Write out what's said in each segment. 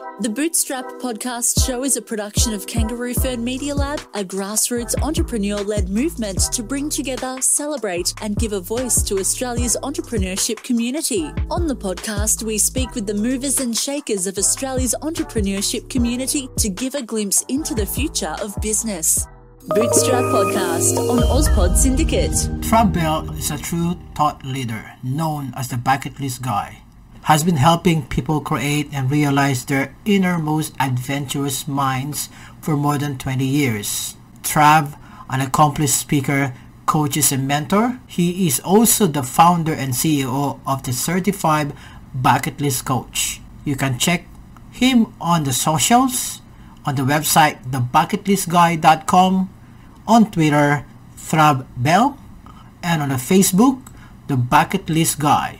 The Bootstrap Podcast Show is a production of Kangaroo Fern Media Lab, a grassroots entrepreneur led movement to bring together, celebrate, and give a voice to Australia's entrepreneurship community. On the podcast, we speak with the movers and shakers of Australia's entrepreneurship community to give a glimpse into the future of business. Bootstrap Podcast on Ozpod Syndicate. Trav Bell is a true thought leader, known as the bucket list guy. Has been helping people create and realize their innermost adventurous minds for more than 20 years. Trav, an accomplished speaker, coaches, and mentor, he is also the founder and CEO of the Certified Bucket List Coach. You can check him on the socials, on the website thebucketlistguy.com, on Twitter, Trav Bell, and on the Facebook, The Bucket List Guy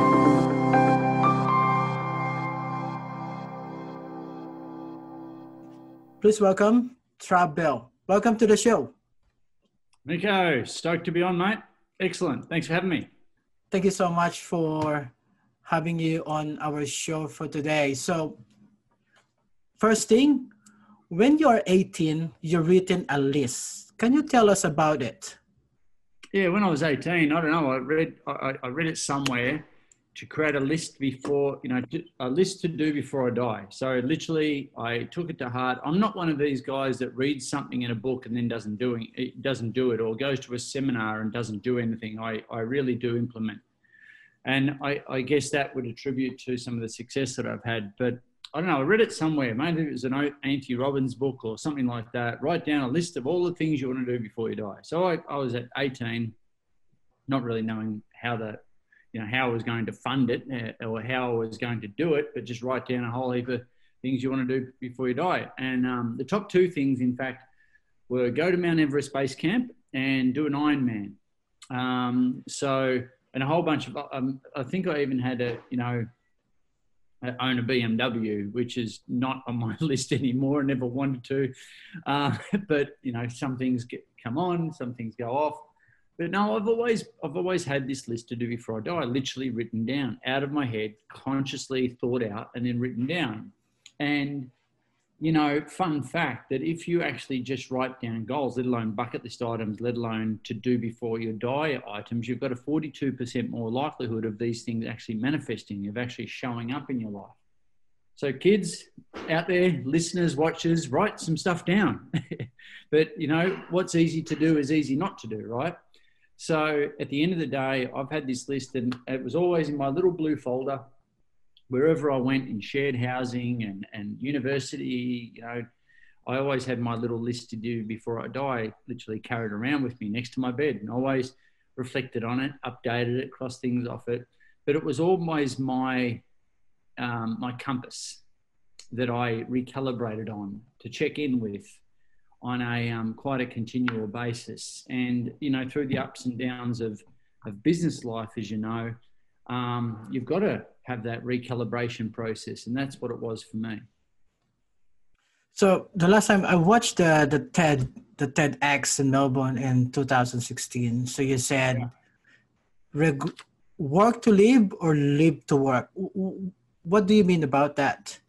Please welcome Trav Bell. Welcome to the show. Nico, stoked to be on, mate. Excellent. Thanks for having me. Thank you so much for having you on our show for today. So, first thing, when you're 18, you've written a list. Can you tell us about it? Yeah, when I was 18, I don't know, I read I, I read it somewhere to create a list before, you know, a list to do before I die. So literally, I took it to heart. I'm not one of these guys that reads something in a book and then doesn't doing it doesn't do it, or goes to a seminar and doesn't do anything. I I really do implement, and I I guess that would attribute to some of the success that I've had. But I don't know. I read it somewhere. Maybe it was an Anthony Robbins book or something like that. Write down a list of all the things you want to do before you die. So I, I was at 18, not really knowing how to you know how I was going to fund it uh, or how I was going to do it, but just write down a whole heap of things you want to do before you die. And um, the top two things, in fact, were go to Mount Everest Base Camp and do an Ironman. Um, so and a whole bunch of um, I think I even had a you know own a BMW, which is not on my list anymore. I never wanted to, uh, but you know some things get come on, some things go off. But no, I've always I've always had this list to do before I die, literally written down out of my head, consciously thought out and then written down. And you know, fun fact that if you actually just write down goals, let alone bucket list items, let alone to do before you die items, you've got a 42% more likelihood of these things actually manifesting, of actually showing up in your life. So, kids out there, listeners, watchers, write some stuff down. but, you know, what's easy to do is easy not to do, right? So at the end of the day, I've had this list and it was always in my little blue folder. Wherever I went in shared housing and, and university, you know, I always had my little list to do before I die, literally carried around with me next to my bed and always reflected on it, updated it, crossed things off it. But it was always my, um, my compass that I recalibrated on to check in with on a um, quite a continual basis. And you know, through the ups and downs of of business life, as you know, um, you've got to have that recalibration process, and that's what it was for me. So the last time I watched the the TED the TEDx in Melbourne in 2016. So you said, yeah. reg- work to live or live to work. What do you mean about that?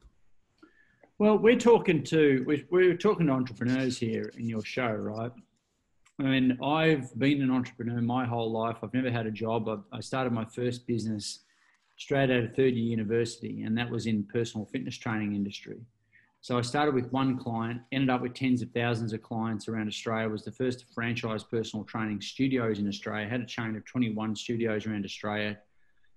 Well, we're talking to we're, we're talking to entrepreneurs here in your show, right? I mean, I've been an entrepreneur my whole life. I've never had a job. I, I started my first business straight out of third year university, and that was in personal fitness training industry. So I started with one client, ended up with tens of thousands of clients around Australia. Was the first to franchise personal training studios in Australia. Had a chain of 21 studios around Australia.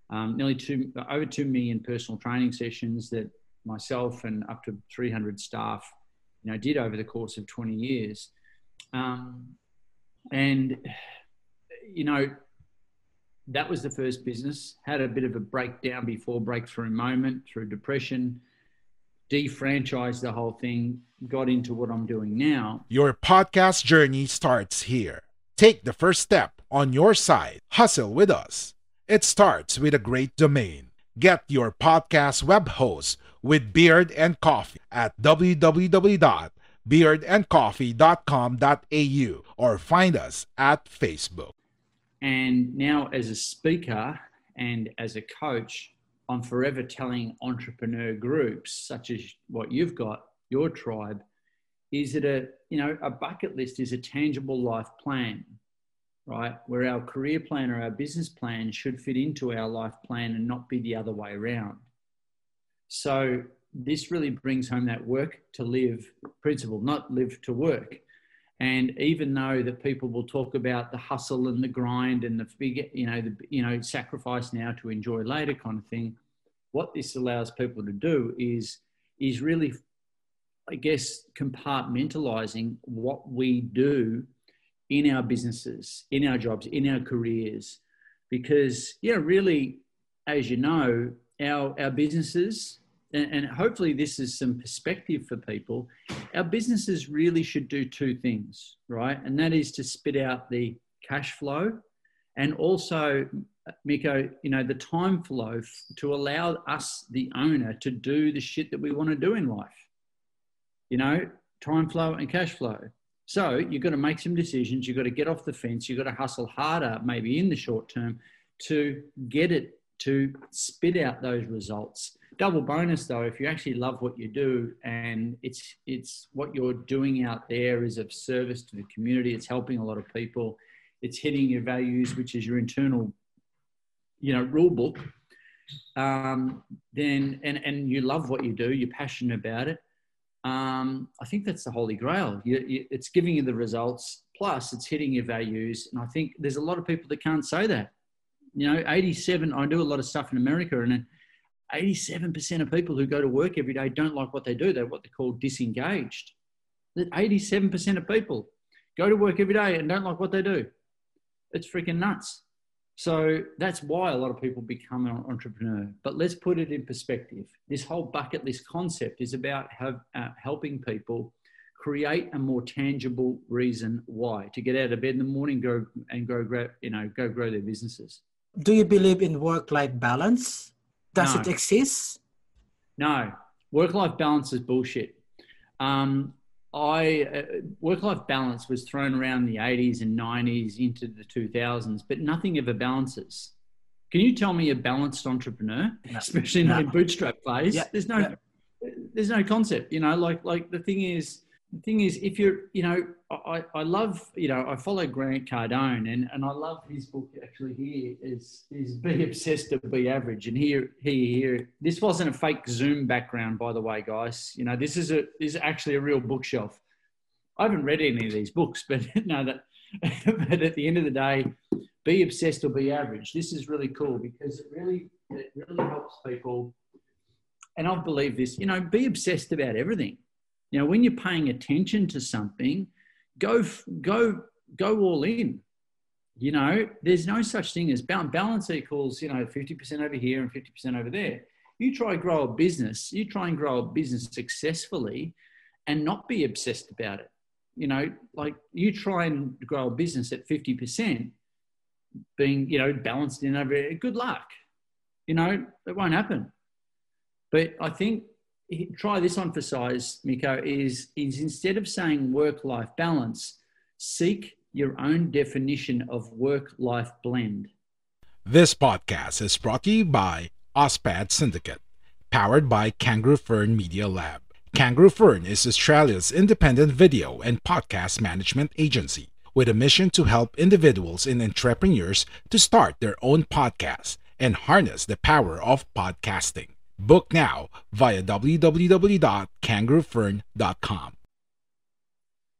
Um, nearly two, over two million personal training sessions that myself and up to 300 staff, you know, did over the course of 20 years. Um, and you know, that was the first business. Had a bit of a breakdown before breakthrough moment through depression defranchised the whole thing, got into what I'm doing now. Your podcast journey starts here. Take the first step on your side. Hustle with us. It starts with a great domain. Get your podcast web host with Beard and Coffee at www.beardandcoffee.com.au or find us at Facebook. And now, as a speaker and as a coach, I'm forever telling entrepreneur groups, such as what you've got, your tribe, is that a you know a bucket list is a tangible life plan, right? Where our career plan or our business plan should fit into our life plan and not be the other way around. So this really brings home that work to live principle, not live to work. And even though that people will talk about the hustle and the grind and the big, you know, the you know sacrifice now to enjoy later kind of thing, what this allows people to do is is really, I guess, compartmentalizing what we do in our businesses, in our jobs, in our careers, because yeah, really, as you know, our our businesses and, and hopefully this is some perspective for people, our businesses really should do two things, right? And that is to spit out the cash flow and also Miko, you know, the time flow to allow us, the owner, to do the shit that we want to do in life. You know, time flow and cash flow. So you've got to make some decisions. You've got to get off the fence. You've got to hustle harder, maybe in the short term, to get it to spit out those results. Double bonus though if you actually love what you do and it's it's what you're doing out there is of service to the community. It's helping a lot of people. It's hitting your values which is your internal you know rule book. Um, then and and you love what you do you're passionate about it. Um, i think that's the holy grail. You, you, it's giving you the results plus it's hitting your values. And i think there's a lot of people that can't say that you know 87 i do a lot of stuff in america and 87% of people who go to work every day don't like what they do. They're what they call disengaged. That 87% of people go to work every day and don't like what they do. It's freaking nuts. So that's why a lot of people become an entrepreneur. But let's put it in perspective. This whole bucket list concept is about have, uh, helping people create a more tangible reason why to get out of bed in the morning, go and go grow, you know, go grow their businesses. Do you believe in work-life balance? Does no. it exist? No. Work life balance is bullshit. Um, I uh, work life balance was thrown around the 80s and 90s into the 2000s, but nothing ever balances. Can you tell me a balanced entrepreneur, no. especially no. in bootstrap phase? Yeah. There's no, yeah. there's no concept. You know, like like the thing is, the thing is, if you're, you know, I, I love, you know, I follow Grant Cardone and, and I love his book actually here is, is Be Obsessed to Be Average. And here, here, here, this wasn't a fake Zoom background, by the way, guys. You know, this is a, this is actually a real bookshelf. I haven't read any of these books, but no, that, but at the end of the day, be obsessed or be average. This is really cool because it really, it really helps people. And I believe this, you know, be obsessed about everything you know, when you're paying attention to something, go go go all in. You know, there's no such thing as balance equals you know 50% over here and 50% over there. You try grow a business, you try and grow a business successfully, and not be obsessed about it. You know, like you try and grow a business at 50%, being you know balanced in over. Good luck. You know, it won't happen. But I think try this on for size, Miko, is, is instead of saying work life balance, seek your own definition of work life blend. This podcast is brought to you by Ozpod Syndicate, powered by Kangaroo Fern Media Lab. Kangaroo Fern is Australia's independent video and podcast management agency with a mission to help individuals and entrepreneurs to start their own podcasts and harness the power of podcasting. Book now via www.kangaroofern.com.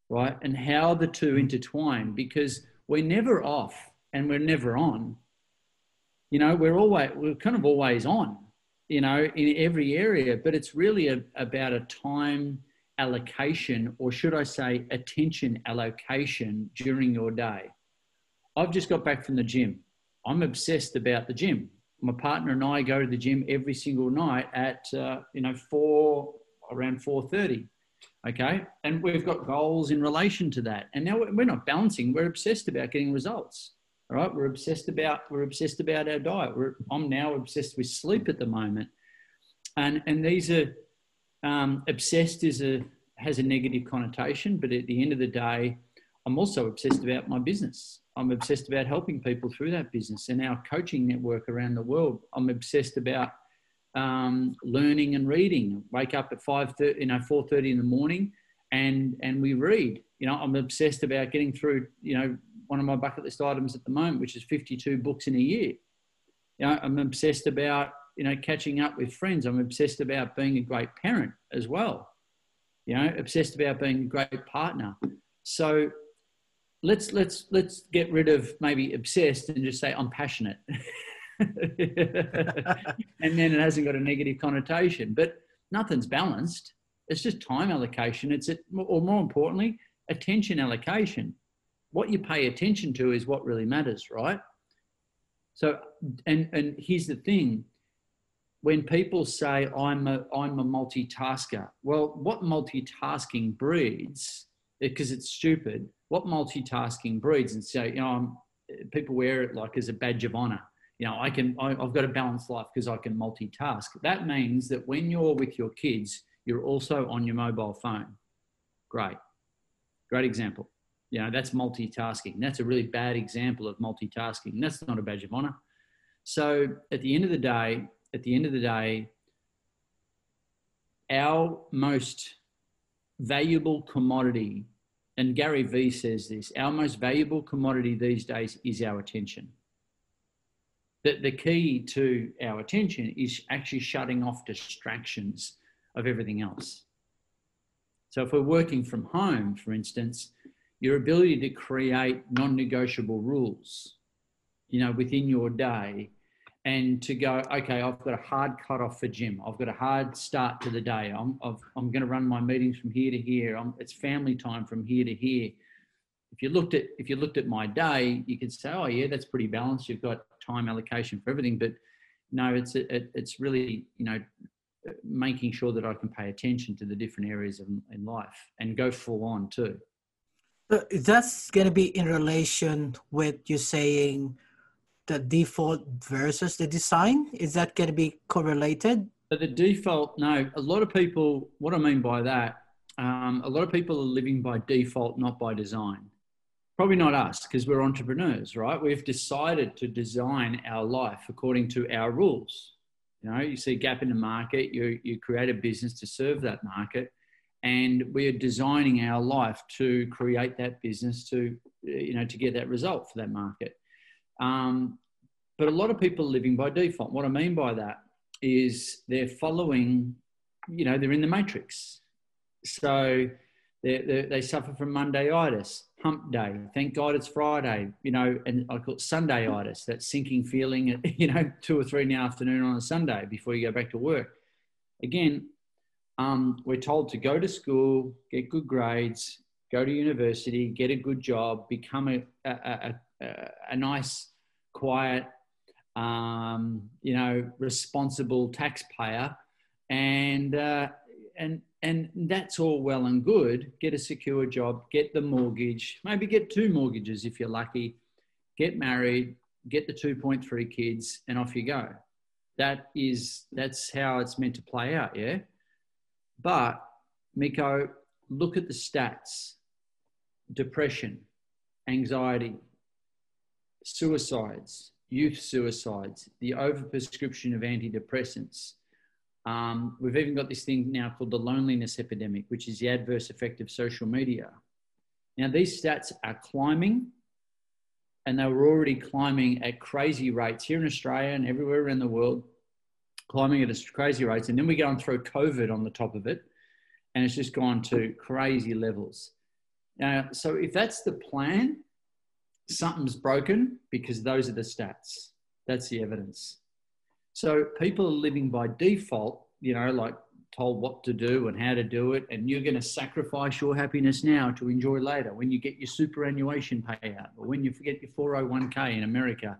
Right, and how the two intertwine because we're never off and we're never on. You know, we're always we're kind of always on. You know, in every area, but it's really a, about a time allocation, or should I say, attention allocation during your day. I've just got back from the gym. I'm obsessed about the gym my partner and I go to the gym every single night at uh, you know four around four thirty. Okay, and we've got goals in relation to that. And now we're not balancing. We're obsessed about getting results. All right, we're obsessed about we're obsessed about our diet. We're, I'm now obsessed with sleep at the moment, and and these are um, obsessed is a has a negative connotation, but at the end of the day, I'm also obsessed about my business. I'm obsessed about helping people through that business and our coaching network around the world. I'm obsessed about um, learning and reading. Wake up at five you know, four thirty in the morning, and and we read. You know, I'm obsessed about getting through. You know, one of my bucket list items at the moment, which is 52 books in a year. You know, I'm obsessed about you know catching up with friends. I'm obsessed about being a great parent as well. You know, obsessed about being a great partner. So let's let's let's get rid of maybe obsessed and just say I'm passionate. and then it hasn't got a negative connotation. But nothing's balanced. It's just time allocation. It's it, or more importantly, attention allocation. What you pay attention to is what really matters, right? So, and and here's the thing: when people say I'm a I'm a multitasker, well, what multitasking breeds, because it's stupid, what multitasking breeds. And so, you know, I'm, people wear it like as a badge of honor. You know, I can, I, I've got a balanced life because I can multitask. That means that when you're with your kids, you're also on your mobile phone. Great. Great example. You know, that's multitasking. That's a really bad example of multitasking. That's not a badge of honor. So at the end of the day, at the end of the day, our most valuable commodity and Gary Vee says this our most valuable commodity these days is our attention. That the key to our attention is actually shutting off distractions of everything else. So, if we're working from home, for instance, your ability to create non negotiable rules, you know, within your day and to go, okay, I've got a hard cut off for gym. I've got a hard start to the day. I'm, i am going to run my meetings from here to here. I'm, it's family time from here to here. If you looked at if you looked at my day, you could say, oh yeah, that's pretty balanced. You've got time allocation for everything. But no, it's it, it's really you know making sure that I can pay attention to the different areas in, in life and go full on too. So that's going to be in relation with you saying the default versus the design? Is that going to be correlated? But the default, no. A lot of people, what I mean by that, um, a lot of people are living by default, not by design. Probably not us, because we're entrepreneurs, right? We've decided to design our life according to our rules. You know, you see a gap in the market, you, you create a business to serve that market, and we're designing our life to create that business to, you know, to get that result for that market. Um, but a lot of people are living by default. What I mean by that is they're following, you know, they're in the matrix. So they they suffer from Mondayitis, hump day. Thank God it's Friday, you know, and I call it Sundayitis, that sinking feeling, you know, two or three in the afternoon on a Sunday before you go back to work. Again, um, we're told to go to school, get good grades, go to university, get a good job, become a, a, a, a, nice, quiet, um, you know, responsible taxpayer, and uh, and and that's all well and good. Get a secure job, get the mortgage, maybe get two mortgages if you're lucky, get married, get the 2.3 kids, and off you go. That is that's how it's meant to play out, yeah. But, Miko, look at the stats depression, anxiety, suicides, youth suicides, the overprescription of antidepressants. Um, we've even got this thing now called the loneliness epidemic, which is the adverse effect of social media. Now, these stats are climbing, and they were already climbing at crazy rates here in Australia and everywhere around the world, climbing at crazy rates. And then we go and throw COVID on the top of it, and it's just gone to crazy levels. Now, so if that's the plan, something's broken because those are the stats. That's the evidence. So people are living by default, you know, like told what to do and how to do it, and you're going to sacrifice your happiness now to enjoy later when you get your superannuation payout or when you forget your 401k in America.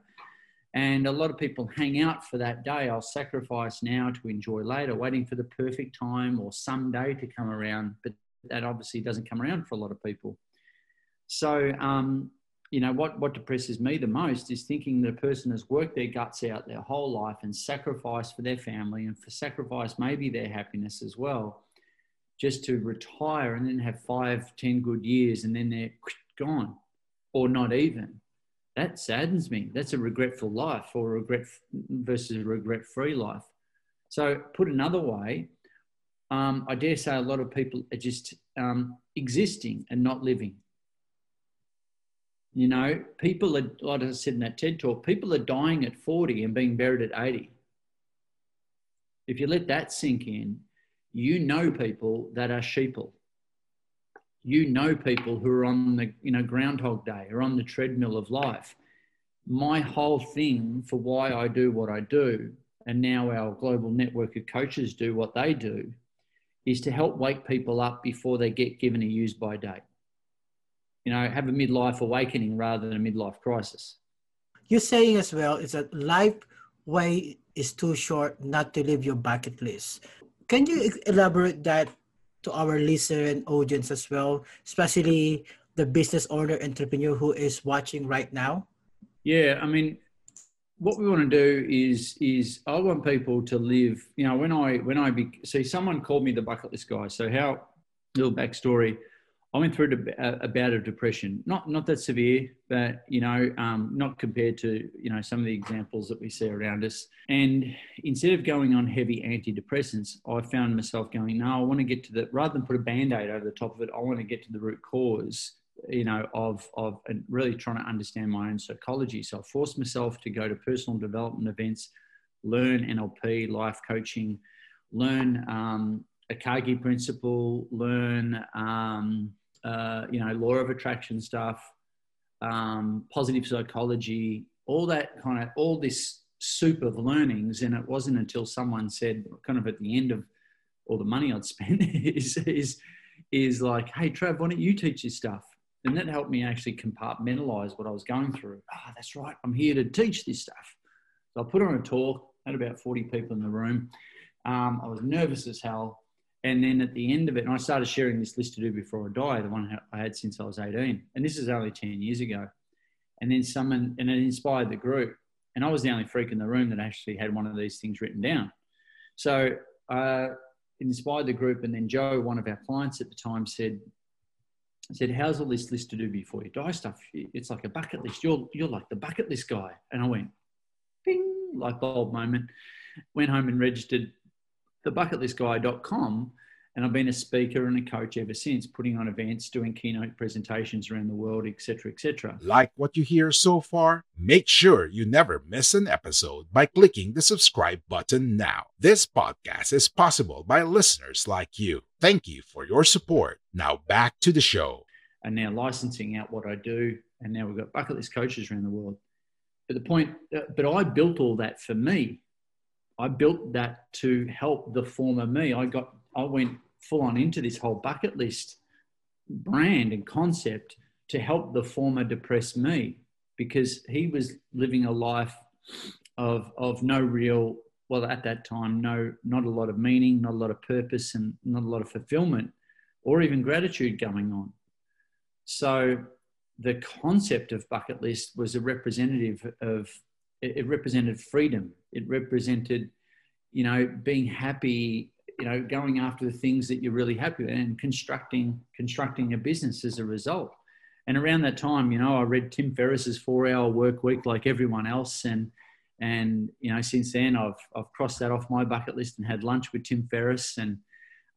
And a lot of people hang out for that day. I'll sacrifice now to enjoy later, waiting for the perfect time or someday to come around. But that obviously doesn't come around for a lot of people. So, um, you know, what, what depresses me the most is thinking that a person has worked their guts out their whole life and sacrificed for their family and for sacrifice maybe their happiness as well, just to retire and then have five, ten good years and then they're gone or not even. That saddens me. That's a regretful life or regret versus a regret free life. So, put another way, um, I dare say a lot of people are just um, existing and not living. You know, people are, like I said in that TED talk, people are dying at 40 and being buried at 80. If you let that sink in, you know people that are sheeple. You know people who are on the, you know, Groundhog Day or on the treadmill of life. My whole thing for why I do what I do, and now our global network of coaches do what they do, is to help wake people up before they get given a use by date. You know, have a midlife awakening rather than a midlife crisis. You're saying as well is that life way is too short not to live your bucket list. Can you elaborate that to our listener and audience as well, especially the business owner entrepreneur who is watching right now? Yeah, I mean, what we want to do is is I want people to live. You know, when I when I be, see someone called me the bucket list guy. So how little backstory. I went through a, a bout of depression, not not that severe, but you know, um, not compared to you know some of the examples that we see around us. And instead of going on heavy antidepressants, I found myself going, no, I want to get to the rather than put a band aid over the top of it, I want to get to the root cause you know, of, of and really trying to understand my own psychology. So I forced myself to go to personal development events, learn NLP, life coaching, learn um, Ikigai principle, learn, um, uh, you know, law of attraction stuff, um, positive psychology, all that kind of, all this soup of learnings. And it wasn't until someone said, kind of at the end of all the money I'd spent, is, is, is like, hey, Trav, why don't you teach this stuff? And that helped me actually compartmentalize what I was going through. Ah, oh, that's right. I'm here to teach this stuff. So I put on a talk, had about 40 people in the room. Um, I was nervous as hell. And then at the end of it, and I started sharing this list to do before I die, the one I had since I was 18. And this is only 10 years ago. And then someone, and it inspired the group. And I was the only freak in the room that actually had one of these things written down. So uh, inspired the group. And then Joe, one of our clients at the time, said, said, "How's all this list to do before you die stuff? It's like a bucket list. You're you're like the bucket list guy." And I went, "Bing!" Light bulb moment. Went home and registered thebucketlistguy.com, and I've been a speaker and a coach ever since, putting on events, doing keynote presentations around the world, etc., etc. Like what you hear so far? Make sure you never miss an episode by clicking the subscribe button now. This podcast is possible by listeners like you. Thank you for your support. Now back to the show. And now licensing out what I do, and now we've got bucket list coaches around the world. But the point, uh, but I built all that for me. I built that to help the former me. I got, I went full on into this whole bucket list brand and concept to help the former depressed me because he was living a life of of no real well at that time no not a lot of meaning not a lot of purpose and not a lot of fulfillment or even gratitude going on so the concept of bucket list was a representative of it represented freedom it represented you know being happy you know, going after the things that you're really happy with and constructing constructing a business as a result. And around that time, you know, I read Tim Ferriss's Four Hour Work Week like everyone else, and and you know, since then I've I've crossed that off my bucket list and had lunch with Tim Ferriss, and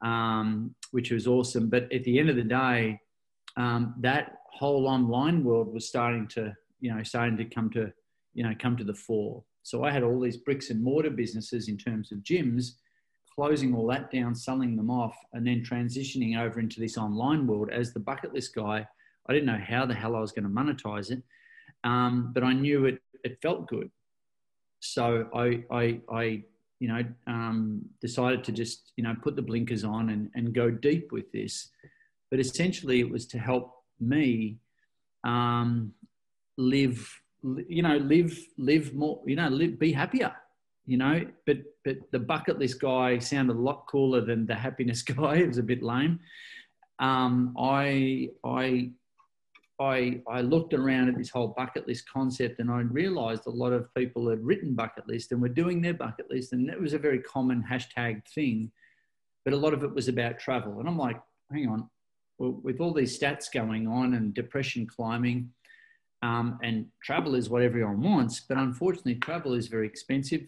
um, which was awesome. But at the end of the day, um, that whole online world was starting to you know starting to come to you know come to the fore. So I had all these bricks and mortar businesses in terms of gyms, closing all that down, selling them off, and then transitioning over into this online world as the bucket list guy. I didn't know how the hell I was going to monetize it, um, but I knew it. It felt good, so I, I, I you know, um, decided to just you know put the blinkers on and, and go deep with this. But essentially, it was to help me um, live you know, live, live more, you know, live, be happier, you know, but, but the bucket list guy sounded a lot cooler than the happiness guy. It was a bit lame. Um, I, I, I, I looked around at this whole bucket list concept and I realized a lot of people had written bucket list and were doing their bucket list. And it was a very common hashtag thing, but a lot of it was about travel. And I'm like, hang on, well, with all these stats going on and depression climbing, um, and travel is what everyone wants, but unfortunately, travel is very expensive.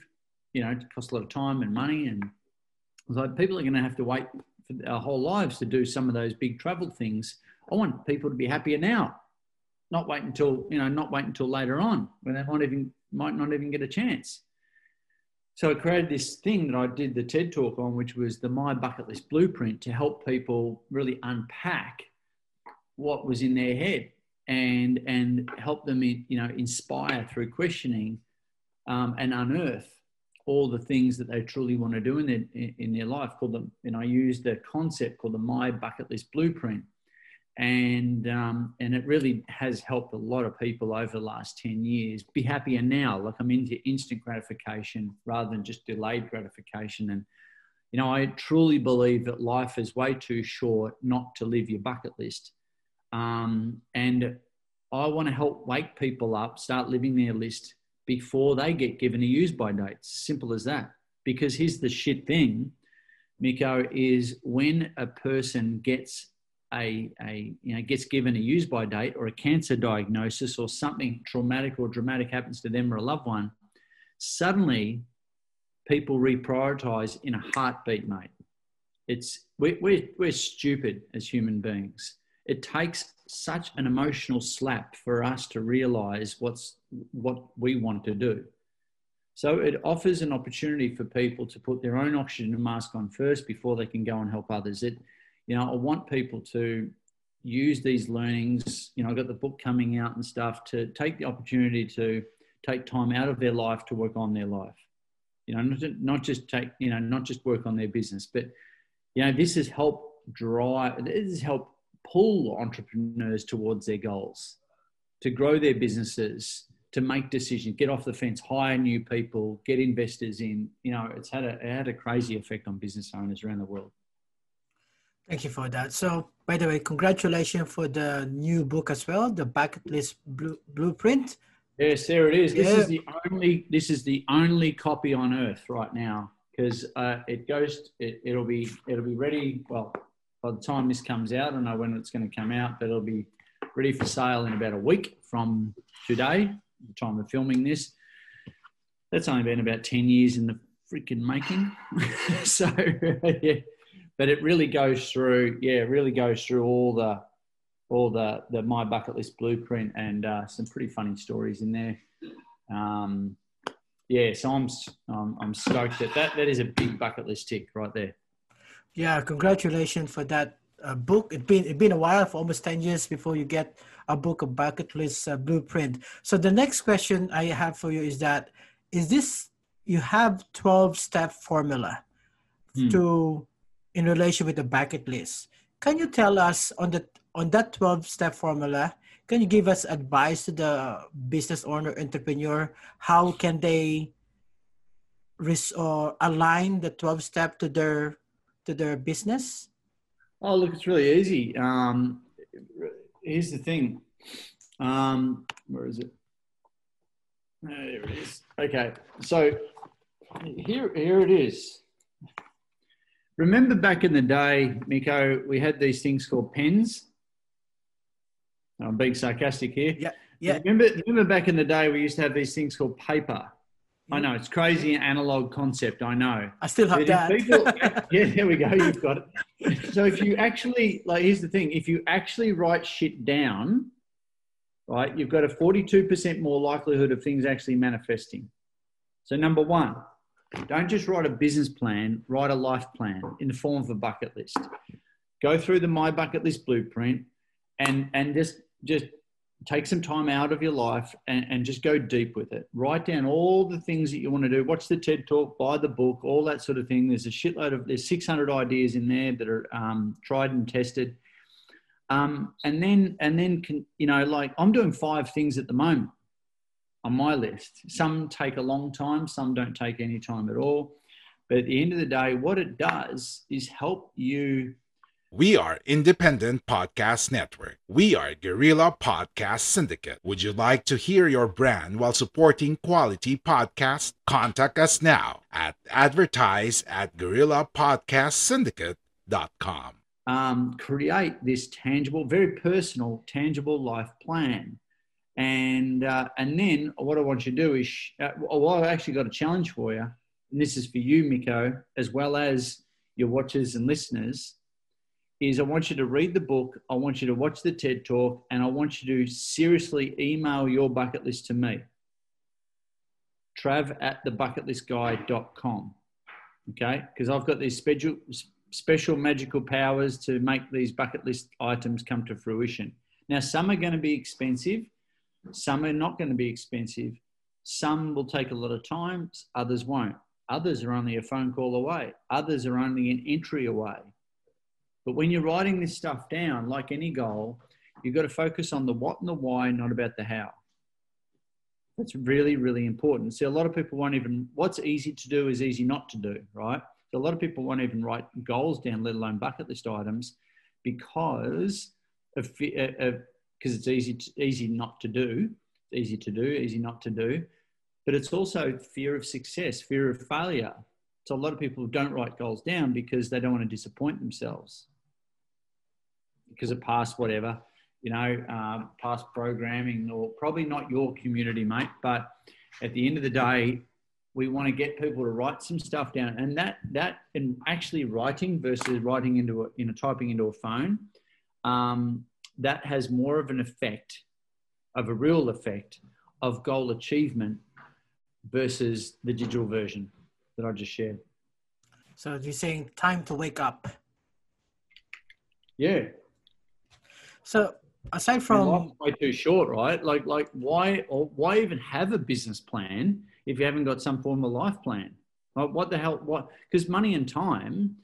You know, it costs a lot of time and money, and so people are going to have to wait for their whole lives to do some of those big travel things. I want people to be happier now, not wait until you know, not wait until later on when they might even might not even get a chance. So I created this thing that I did the TED talk on, which was the My Bucket List Blueprint to help people really unpack what was in their head and and help them you know inspire through questioning um, and unearth all the things that they truly want to do in their in their life called them and I used the concept called the my bucket list blueprint. And um, and it really has helped a lot of people over the last 10 years be happier now. Like I'm into instant gratification rather than just delayed gratification. And you know I truly believe that life is way too short not to live your bucket list um, and I want to help wake people up, start living their list before they get given a use by date. Simple as that. Because here's the shit thing, Miko, is when a person gets a, a you know gets given a use by date or a cancer diagnosis or something traumatic or dramatic happens to them or a loved one, suddenly people reprioritize in a heartbeat, mate. It's we're, we're, we're stupid as human beings it takes such an emotional slap for us to realize what's what we want to do. So it offers an opportunity for people to put their own oxygen mask on first before they can go and help others. It, you know, I want people to use these learnings. You know, I've got the book coming out and stuff to take the opportunity to take time out of their life to work on their life. You know, not, not just take, you know, not just work on their business, but you know, this has helped drive. This has helped pull entrepreneurs towards their goals, to grow their businesses, to make decisions, get off the fence, hire new people, get investors in. You know, it's had a, it had a crazy effect on business owners around the world. Thank you for that. So, by the way, congratulations for the new book as well, the Bucket List Blueprint. Yes, there it is. This yeah. is the only this is the only copy on earth right now because uh, it goes. It, it'll be it'll be ready. Well, by the time this comes out, I don't know when it's going to come out, but it'll be ready for sale in about a week from today, the time of filming this. That's only been about 10 years in the freaking making. so, yeah, but it really goes through, yeah, really goes through all the, all the, the My Bucket List blueprint and uh, some pretty funny stories in there. Um, yeah, so I'm, I'm, I'm stoked that, that that is a big bucket list tick right there. Yeah, congratulations for that uh, book. It's been it's been a while, for almost ten years before you get a book of bucket list uh, blueprint. So the next question I have for you is that is this you have twelve step formula hmm. to in relation with the bucket list? Can you tell us on the on that twelve step formula? Can you give us advice to the business owner entrepreneur? How can they res- or align the twelve step to their to their business? Oh, look, it's really easy. Um, here's the thing. Um, where is it? There it is. Okay, so here, here it is. Remember back in the day, Miko, we had these things called pens. I'm being sarcastic here. Yeah. Yeah. Remember, remember back in the day, we used to have these things called paper. I know it's crazy analog concept. I know. I still have that. people- yeah, there we go. You've got it. So if you actually like, here's the thing: if you actually write shit down, right, you've got a 42% more likelihood of things actually manifesting. So number one, don't just write a business plan. Write a life plan in the form of a bucket list. Go through the My Bucket List blueprint, and and just just take some time out of your life and, and just go deep with it. Write down all the things that you want to do. Watch the TED talk, buy the book, all that sort of thing. There's a shitload of there's 600 ideas in there that are um, tried and tested. Um, and then and then can you know like I'm doing five things at the moment on my list. Some take a long time, some don't take any time at all. But at the end of the day, what it does is help you We are Independent Podcast Network. We are Guerrilla Podcast Syndicate. Would you like to hear your brand while supporting quality podcasts? Contact us now at advertise at guerrillapodcastsyndicate.com. um, create this tangible, very personal, tangible life plan. And uh, and then what I want you to do is, sh- uh, well, I've actually got a challenge for you, and this is for you, Miko, as well as your watchers and listeners. Is I want you to read the book, I want you to watch the TED talk, and I want you to seriously email your bucket list to me. Trav at thebucketlistguy.com. Okay, because I've got these special special magical powers to make these bucket list items come to fruition. Now, some are going to be expensive, some are not going to be expensive, some will take a lot of time, others won't. Others are only a phone call away, others are only an entry away. But when you're writing this stuff down, like any goal, you've got to focus on the what and the why, not about the how. That's really, really important. See, a lot of people won't even, what's easy to do is easy not to do, right? So a lot of people won't even write goals down, let alone bucket list items, because of because uh, uh, it's easy to, easy not to do, it's easy to do, easy not to do, but it's also fear of success, fear of failure. So a lot of people don't write goals down because they don't want to disappoint themselves because of past whatever, you know, um, past programming or probably not your community, mate. But at the end of the day, we want to get people to write some stuff down and that that and actually writing versus writing into a you know typing into a phone um, that has more of an effect of a real effect of goal achievement versus the digital version that i just shared So you're saying time to wake up. yeah So aside from from way too short right? Like like why or why even have a business plan if you haven't got some form of life plan? Like what the hell what because money and time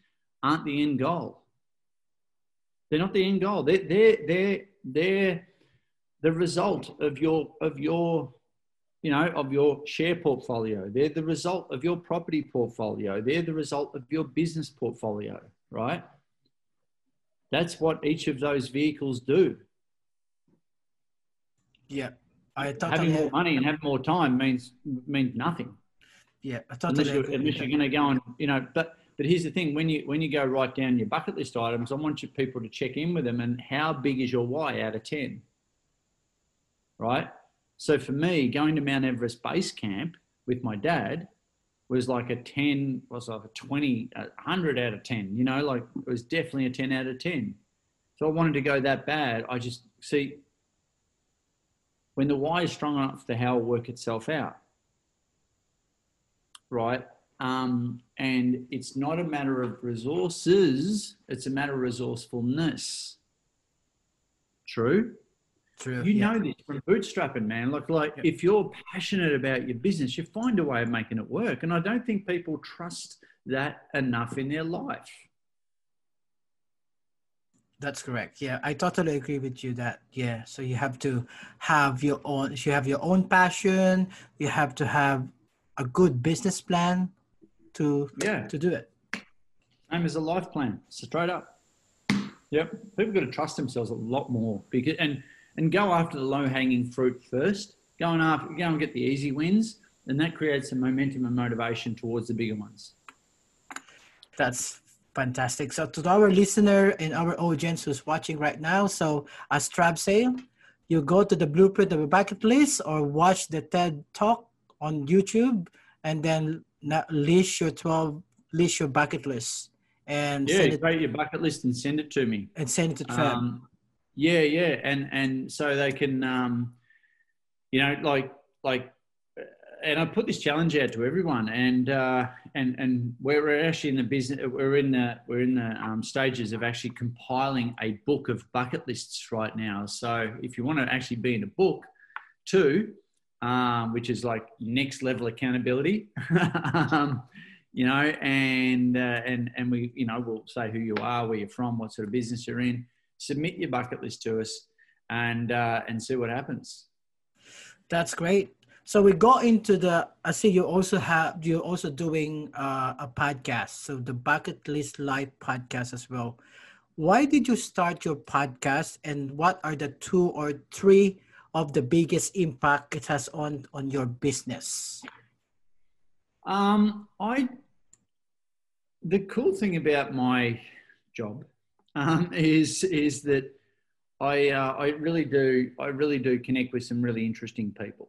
aren't the end goal. They're not the end goal. They're they're they're, they're the result of your of your you know of your share portfolio. They're the result of your property portfolio. They're the result of your business portfolio right that's what each of those vehicles do yeah, I having more money and having more time means means nothing yeah, I unless you're, unless you're going to go and you know. But but here's the thing: when you when you go write down your bucket list items, I want you people to check in with them and how big is your why out of ten, right? So for me, going to Mount Everest base camp with my dad was like a ten, was like a twenty, a hundred out of ten. You know, like it was definitely a ten out of ten. So I wanted to go that bad. I just see when the why is strong enough, the how will work itself out. Right? Um, and it's not a matter of resources, it's a matter of resourcefulness. True? True. You yeah. know this from bootstrapping, man. Like, like Yep. if you're passionate about your business, you find a way of making it work. And I don't think people trust that enough in their life. That's correct. Yeah, I totally agree with you that yeah. So you have to have your own you have your own passion, you have to have a good business plan to Yeah. to do it. Same as a life plan, straight up. Yep. People got to trust themselves a lot more because and and go after the low hanging fruit first. Go and after go and get the easy wins, and that creates some momentum and motivation towards the bigger ones. That's Fantastic. So to our listener and our audience who's watching right now, so as Trav said, you go to the blueprint of a bucket list or watch the TED talk on YouTube and then list your 12 list your bucket list and yeah, create your bucket list and send it to me and send it to Trav. Um, yeah, yeah, and and so they can, um, you know, like like and I put this challenge out to everyone, and uh, and and we're actually in the business. We're in the we're in the um, stages of actually compiling a book of bucket lists right now. So if you want to actually be in a book, too, um, which is like next level accountability, um, you know, and uh, and and we you know we'll say who you are, where you're from, what sort of business you're in. Submit your bucket list to us, and uh, and see what happens. That's great. So we got into the. I see you also have you're also doing uh, a podcast. So the Bucket List Live podcast as well. Why did you start your podcast, and what are the two or three of the biggest impact it has on on your business? Um, I. The cool thing about my job um, is is that I uh, I really do I really do connect with some really interesting people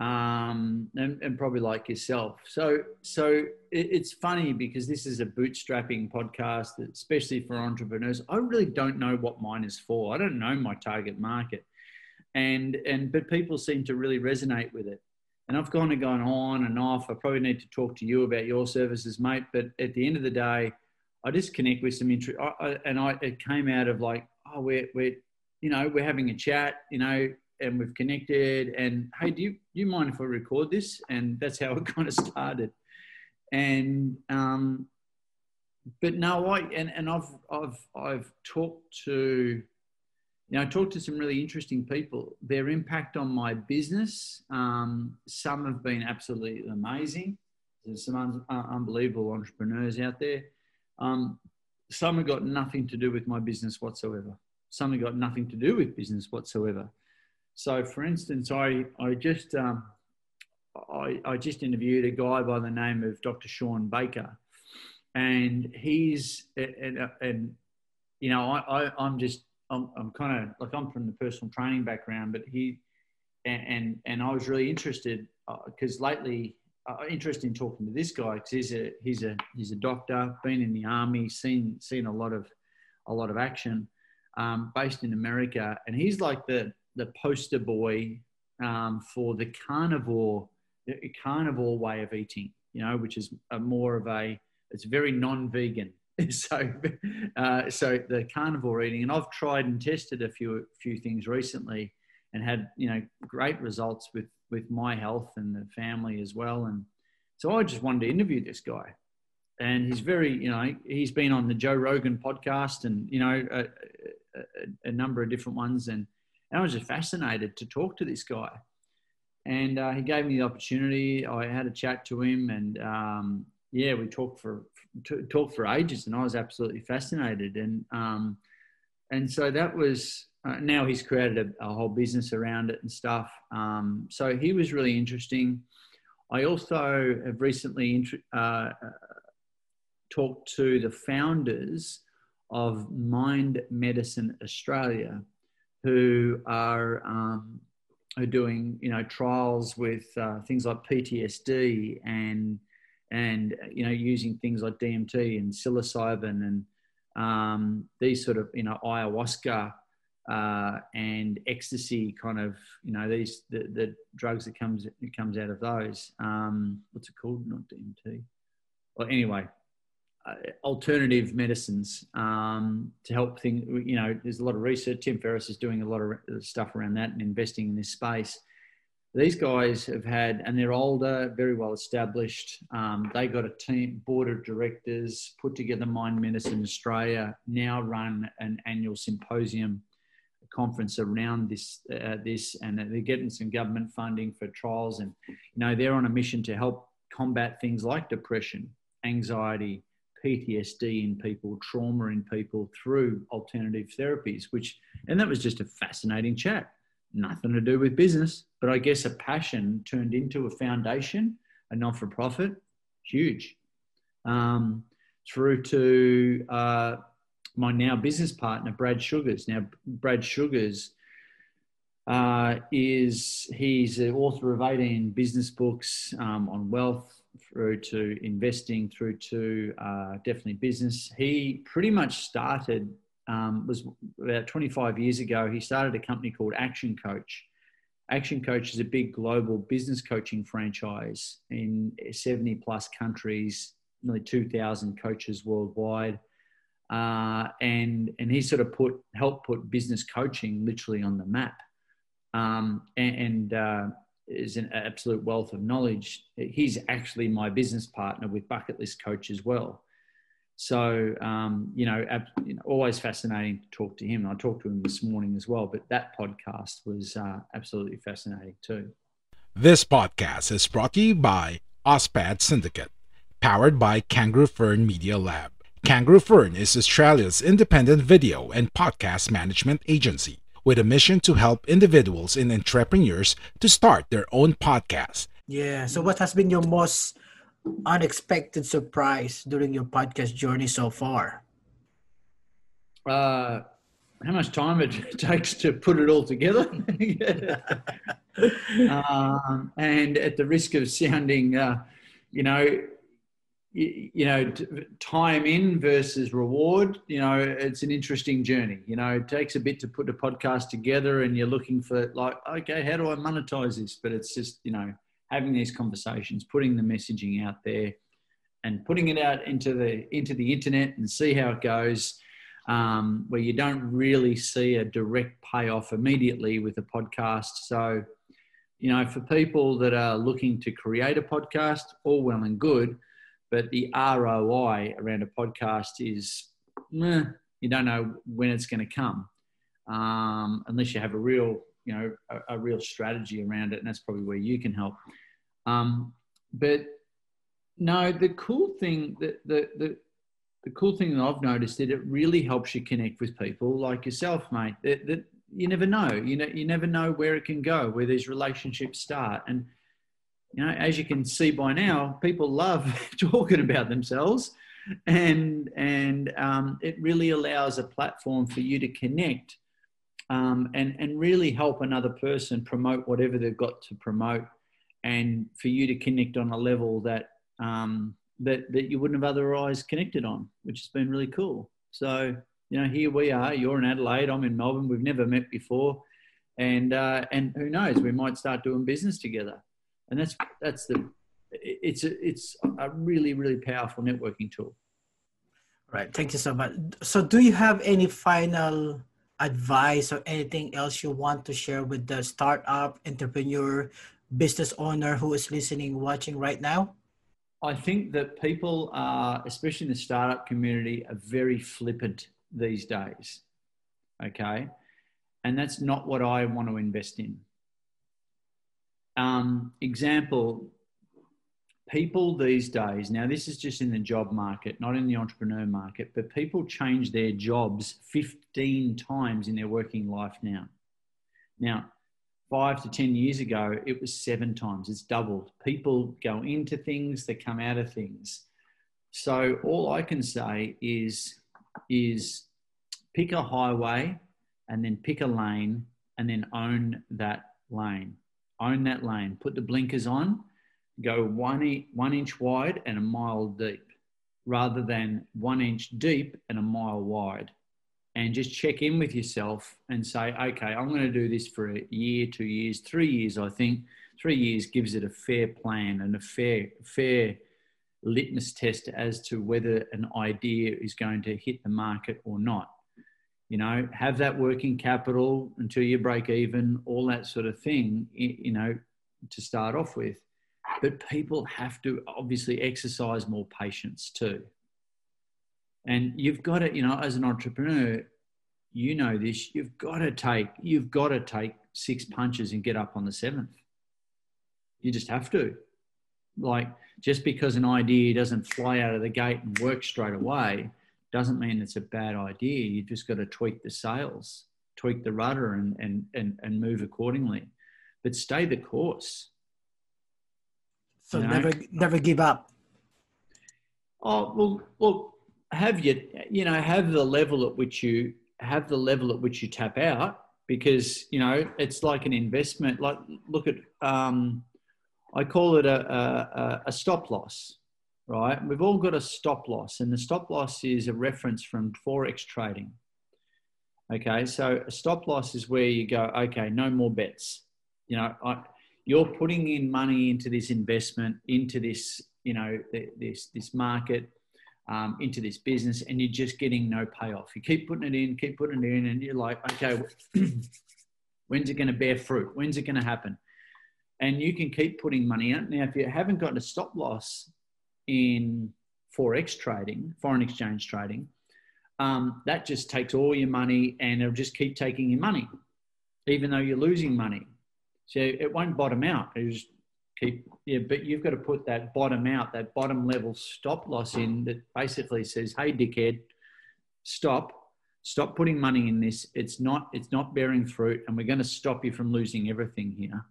um, and, and, probably like yourself. So, so it, it's funny because this is a bootstrapping podcast, especially for entrepreneurs. I really don't know what mine is for. I don't know my target market, and and but people seem to really resonate with it. And I've gone and gone on and off. I probably need to talk to you about your services, mate. But at the end of the day, I just connect with some interest, and I it came out of like, oh, we're we're you know we're having a chat, you know and we've connected and hey do you, you mind if i record this and that's how it kind of started and um but no i and, and i've i've i've talked to you know, I talked to some really interesting people. Their impact on my business, um, some have been absolutely amazing. There's some un- uh, unbelievable entrepreneurs out there. Um, some have got nothing to do with my business whatsoever. Some have got nothing to do with business whatsoever. So, for instance, I I just um, I, I just interviewed a guy by the name of Dr. Shawn Baker, and he's and, and you know I, I am just I'm, I'm kind of like I'm from the personal training background, but he and and, and I was really interested because uh, lately uh, interested in talking to this guy because he's a he's a he's a doctor, been in the army, seen seen a lot of a lot of action, um, based in America, and he's like the the poster boy um, for the carnivore the carnivore way of eating, you know, which is more of a it's very non-vegan. so, uh, so the carnivore eating, and I've tried and tested a few few things recently, and had you know great results with with my health and the family as well. And so I just wanted to interview this guy, and he's very you know he's been on the Joe Rogan podcast and you know a, a, a number of different ones and and I was just fascinated to talk to this guy. And uh, he gave me the opportunity. I had a chat to him, and um, yeah, we talked for talked for ages, and I was absolutely fascinated. And um, and so that was. Uh, now he's created a, a, whole business around it and stuff. Um, so he was really interesting. I also have recently uh, talked to the founders of Mind Medicine Australia, who are um, are doing you know trials with uh, things like PTSD and and you know using things like DMT and psilocybin and um, these sort of you know ayahuasca uh, and ecstasy kind of you know these the, the drugs that comes that comes out of those um, what's it called not DMT well anyway uh, alternative medicines um, to help things. You know, there's a lot of research. Tim Ferriss is doing a lot of stuff around that and investing in this space. These guys have had, and they're older, very well established. Um, they got a team, board of directors, put together Mind Medicine Australia. Now run an annual symposium conference around this, uh, this, and they're getting some government funding for trials. And you know, they're on a mission to help combat things like depression, anxiety, PTSD in people, trauma in people through alternative therapies, which, and that was just a fascinating chat. Nothing to do with business, but I guess a passion turned into a foundation, a non for profit, huge. Um, through to uh, my now business partner, Brad Sugars. Now, Brad Sugars uh, is he's the author of 18 business books um, on wealth through to investing through to uh, definitely business. He pretty much started um, was about 25 years ago. He started a company called Action Coach. Action Coach is a big global business coaching franchise in 70 plus countries, nearly 2,000 coaches worldwide. Uh, and and he sort of put helped put business coaching literally on the map, um, and, and uh, is an absolute wealth of knowledge. He's actually my business partner with Bucket List Coach as well. So um, you, know, ab- you, know, always fascinating to talk to him. I talked to him this morning as well, but that podcast was uh, absolutely fascinating too. This podcast is brought to you by Ozpod Syndicate, powered by Kangaroo Fern Media Lab. Kangaroo Fern is Australia's independent video and podcast management agency with a mission to help individuals and entrepreneurs to start their own podcast. Yeah. So, what has been your most unexpected surprise during your podcast journey so far? Uh, how much time it takes to put it all together. um, and at the risk of sounding, uh, you know, you, know, time in versus reward, you know, it's an interesting journey. You know, it takes a bit to put a podcast together and you're looking for like, okay, how do I monetize this? But it's just, you know, having these conversations, putting the messaging out there and putting it out into the, into the internet and see how it goes. Um, where you don't really see a direct payoff immediately with a podcast. So, you know, for people that are looking to create a podcast, all well and good but the ROI around a podcast is you don't know when it's going to come um, unless you have a real you know a, a, real strategy around it, and that's probably where you can help. Um, but no, the cool thing that the, the the cool thing that I've noticed is it really helps you connect with people like yourself, mate. That, that you never know. You know, you never know where it can go, where these relationships start, and you know, as you can see by now, people love talking about themselves, and and um, it really allows a platform for you to connect um, and and really help another person promote whatever they've got to promote, and for you to connect on a level that um, that that you wouldn't have otherwise connected on, which has been really cool. So you know, here we are. You're in Adelaide. I'm in Melbourne. We've never met before, and uh, and who knows? We might start doing business together and that's that's the it's a, it's a really really powerful networking tool. Right. Thank you so much. So do you have any final advice or anything else you want to share with the startup entrepreneur business owner who is listening watching right now? I think that people are especially in the startup community are very flippant these days. Okay? And that's not what i want to invest in um, example, people these days, now this is just in the job market, not in the entrepreneur market, but people change their jobs 15 times in their working life now. Now, five to 10 years ago, it was seven times, it's doubled. People go into things, they come out of things. So all I can say is, is pick a highway and then pick a lane and then own that lane own that lane, put the blinkers on, go one, one inch wide and a mile deep rather than one inch deep and a mile wide. And just check in with yourself and say, okay, I'm going to do this for a year, two years, three years. I think three years gives it a fair plan and a fair, fair litmus test as to whether an idea is going to hit the market or not you know, have that working capital until you break even, all that sort of thing, you know, to start off with. But people have to obviously exercise more patience too. And you've got to, you know, as an entrepreneur, you know this, you've got to take, you've got to take six punches and get up on the seventh. You just have to. Like, just because an idea doesn't fly out of the gate and work straight away, doesn't mean it's a bad idea. You just got to tweak the sails, tweak the rudder, and and and, and move accordingly. But stay the course. So you know? never never give up. Oh well, well, have you you know have the level at which you have the level at which you tap out because you know it's like an investment. Like look at um, I call it a, a, a stop loss, right? We've all got a stop loss, and the stop loss is a reference from forex trading. Okay, so a stop loss is where you go, okay, no more bets. You know, I, you're putting in money into this investment, into this, you know, this this market, um, into this business, and you're just getting no payoff. You keep putting it in, keep putting it in, and you're like, okay, when's it going to bear fruit? When's it going to happen? And you can keep putting money out. Now, if you haven't got a stop loss in forex trading, foreign exchange trading, um, that just takes all your money and it'll just keep taking your money, even though you're losing money. So it won't bottom out. It just keep yeah, but you've got to put that bottom out, that bottom level stop loss in that basically says, "Hey, dickhead, stop." Stop putting money in this. It's not. It's not bearing fruit, and we're going to stop you from losing everything here.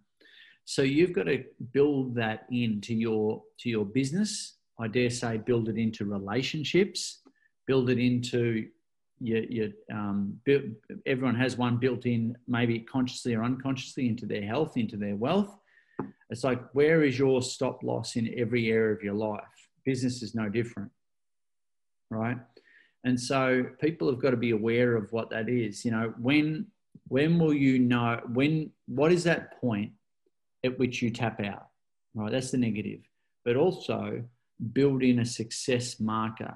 So you've got to build that into your to your business. I dare say, build it into relationships build it into your, your um, build, everyone has one built in, maybe consciously or unconsciously, into their health, into their wealth. It's like, where is your stop loss in every area of your life? Business is no different, right? And so people have got to be aware of what that is. You know, when when will you know when what is that point at which you tap out? Right, that's the negative. But also build in a success marker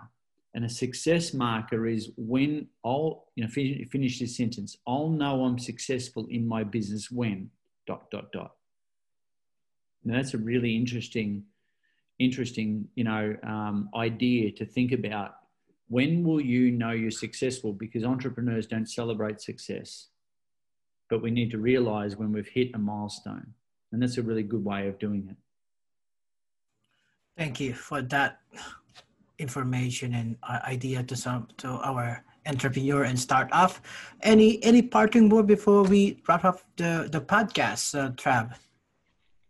and a success marker is when I'll, you know, finish, finish this sentence. I'll know I'm successful in my business when dot dot dot. Now that's a really interesting, interesting, you know, um, idea to think about. When will you know you're successful? Because entrepreneurs don't celebrate success, but we need to realize when we've hit a milestone, and that's a really good way of doing it. Thank you for that information and idea to some to our entrepreneur and startup. Any any parting word before we wrap up the the podcast, uh, Trav?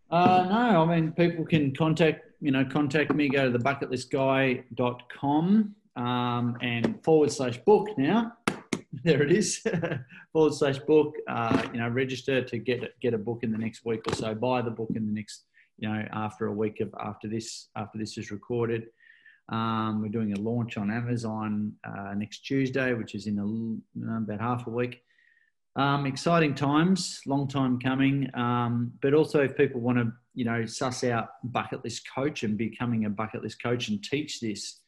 Uh, no, I mean people can contact you know contact me. Go to thebucketlistguy.com um, and forward slash book now. There it is, forward slash book. Uh, you know, register to get get a book in the next week or so. Buy the book in the next you know after a week of after this after this is recorded. Um, we're doing a launch on Amazon uh, next Tuesday, which is in a, uh, about half a week. Um, exciting times, long time coming. Um, but also, if people want to, you know, suss out bucket list coach and becoming a bucket list coach and teach this,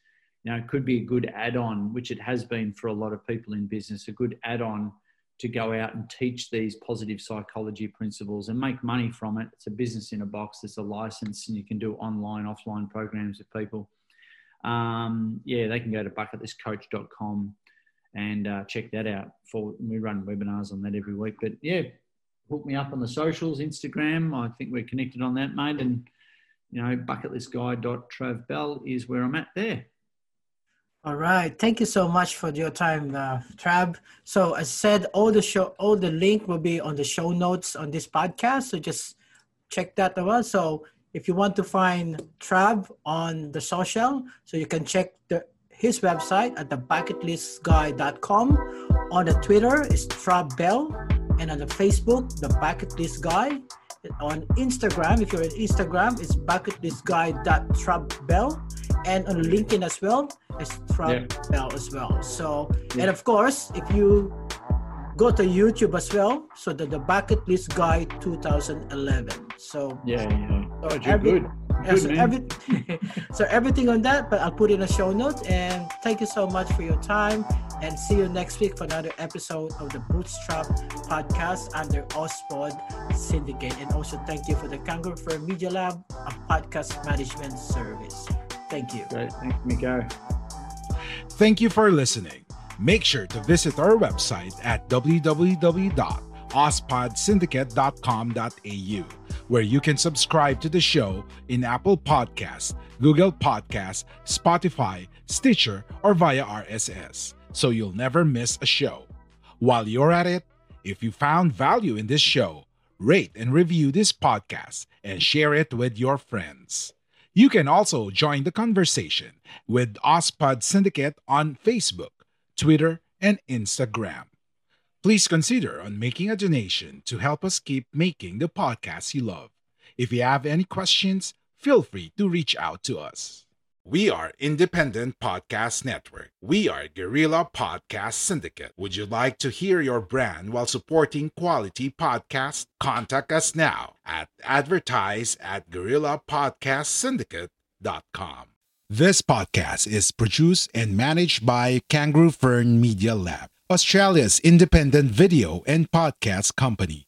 you know, it could be a good add-on, which it has been for a lot of people in business. A good add-on to go out and teach these positive psychology principles and make money from it. It's a business in a box. It's a license, and you can do online, offline programs with people um, yeah, they can go to bucketlistcoach.com and uh, check that out. For we run webinars on that every week. But yeah, hook me up on the socials, Instagram. I think we're connected on that, mate. And you know, bucketlistguy.travbell is where I'm at there. All right. Thank you so much for your time, uh, Trav. So as said, all the show, all the link will be on the show notes on this podcast. So just check that out. So if you want to find Trav on the social, so you can check the, his website at the bucketlistguy.com. On the Twitter is Trav Bell, and on the Facebook, the Bucket Guy. On Instagram, if you're on Instagram, it's bucketlistguy.travbell. And on LinkedIn as well, as Trav yeah. Bell as well. So, yeah. and of course, if you go to YouTube as well. So the, the bucket list guy 2011. So yeah, yeah. Oh, you're every, good. Yeah, so, every, so everything on that, but I'll put in a show note. And thank you so much for your time. And see you next week for another episode of the Bootstrap podcast under Ozpod Syndicate. And also thank you for the Kangaroo Media Lab, a podcast management service. Thank you. Great. Thanks, Miko. Thank you for listening. Make sure to visit our website at www.ozpodsyndicate.com.au, where you can subscribe to the show in Apple Podcasts, Google Podcasts, Spotify, Stitcher, or via RSS, so you'll never miss a show. While you're at it, if you found value in this show, rate and review this podcast and share it with your friends. You can also join the conversation with Ozpod Syndicate on Facebook, Twitter, and Instagram. Please consider on making a donation to help us keep making the podcast you love. If you have any questions, feel free to reach out to us. We are Independent Podcast Network. We are Guerrilla Podcast Syndicate. Would you like to hear your brand while supporting quality podcasts? Contact us now at advertise at guerrillapodcastsyndicate.com. This podcast is produced and managed by Kangaroo Fern Media Lab, Australia's independent video and podcast company.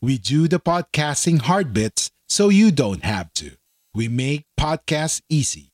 We do the podcasting hard bits so you don't have to. We make podcasts easy.